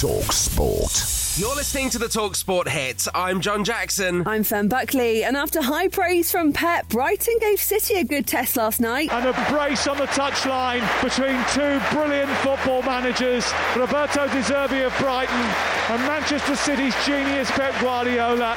Talk Sport. You're listening to the Talk Sport hit. I'm John Jackson. I'm Fem Buckley, and after high praise from Pep, Brighton gave City a good test last night. And a brace on the touchline between two brilliant football managers, Roberto De Zerbi of Brighton and Manchester City's genius Pep Guardiola.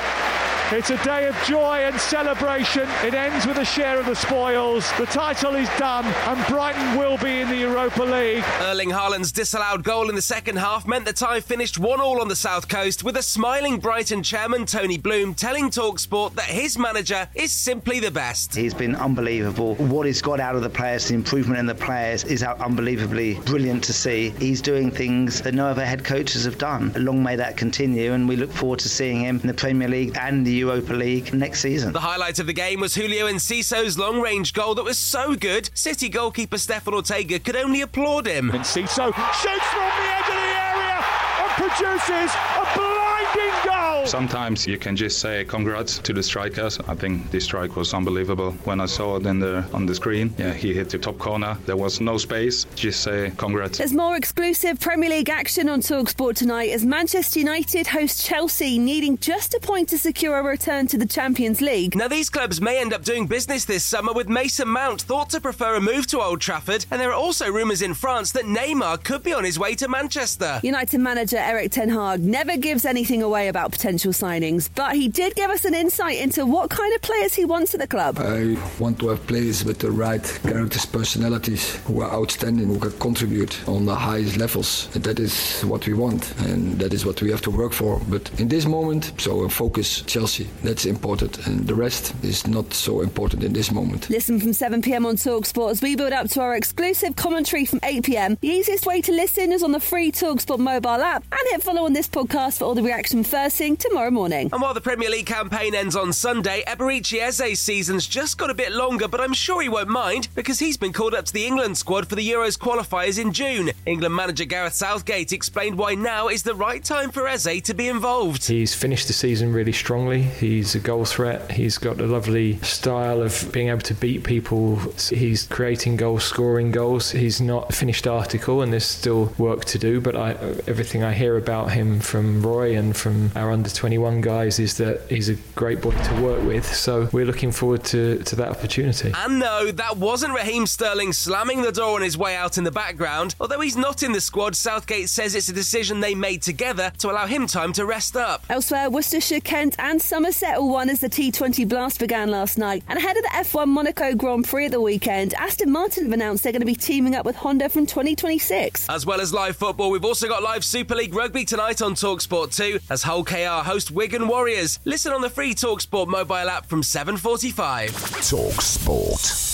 It's a day of joy and celebration. It ends with a share of the spoils. The title is done, and Brighton will be in the Europa League. Erling Haaland's disallowed goal in the second half meant the tie finished 1 all on the South Coast, with a smiling Brighton chairman Tony Bloom telling Talksport that his manager is simply the best. He's been unbelievable. What he's got out of the players, the improvement in the players is unbelievably brilliant to see. He's doing things that no other head coaches have done. Long may that continue, and we look forward to seeing him in the Premier League and the Europa League next season. The highlight of the game was Julio Enciso's long range goal that was so good, City goalkeeper Stefan Ortega could only applaud him. Enciso shoots from the edge of the area and produces a blinding goal. Sometimes you can just say congrats to the strikers. I think this strike was unbelievable. When I saw it in the, on the screen, yeah, he hit the top corner. There was no space. Just say congrats. There's more exclusive Premier League action on Talksport tonight as Manchester United host Chelsea, needing just a point to secure a return to the Champions League. Now, these clubs may end up doing business this summer with Mason Mount thought to prefer a move to Old Trafford, and there are also rumours in France that Neymar could be on his way to Manchester. United manager Erik Ten Hag never gives anything away about potential signings, but he did give us an insight into what kind of players he wants at the club. I want to have players with the right characters, personalities, who are outstanding, who can contribute on the highest levels. That is what we want, and that is what we have to work for. But in this moment, so focus Chelsea. That's important, and the rest is not so important in this moment. Listen from 7 pm on Talksport as we build up to our exclusive commentary from 8 pm. The easiest way to listen is on the free Talksport mobile app, and hit follow on this podcast for all the reaction first thing tomorrow morning. And while the Premier League campaign ends on Sunday, Eberechi Eze's season's just got a bit longer, but I'm sure he won't mind because he's been called up to the England squad for the Euros qualifiers in June. England manager Gareth Southgate explained why now is the right time for Eze to be involved. He's finished the season really strongly. He's a goal threat. He's got a lovely style of being able to beat people. He's creating goals, scoring goals. He's not a finished article, and there's still work to do. But I, everything I hear about him from Roy and from our under 21 guys is that he's a great boy to work with. So we're looking forward to, to that opportunity. And no, that wasn't Raheem Sterling slamming the door on his way out in the background. Although he's not in the squad, Southgate says it's a decision they made together to allow him time to rest up. Elsewhere, Worcestershire, Kent, and Somerset all won as the T20 Blast began last night. And ahead of the F1 Monaco Grand Prix at the weekend, Aston Martin have announced they're going to be teaming up with Honda from 2026. As well as live football, we've also got live Super League rugby tonight on Talksport 2 as Hull KR host Wigan Warriors. Listen on the free Talksport mobile app from 7:45. Talk Sport.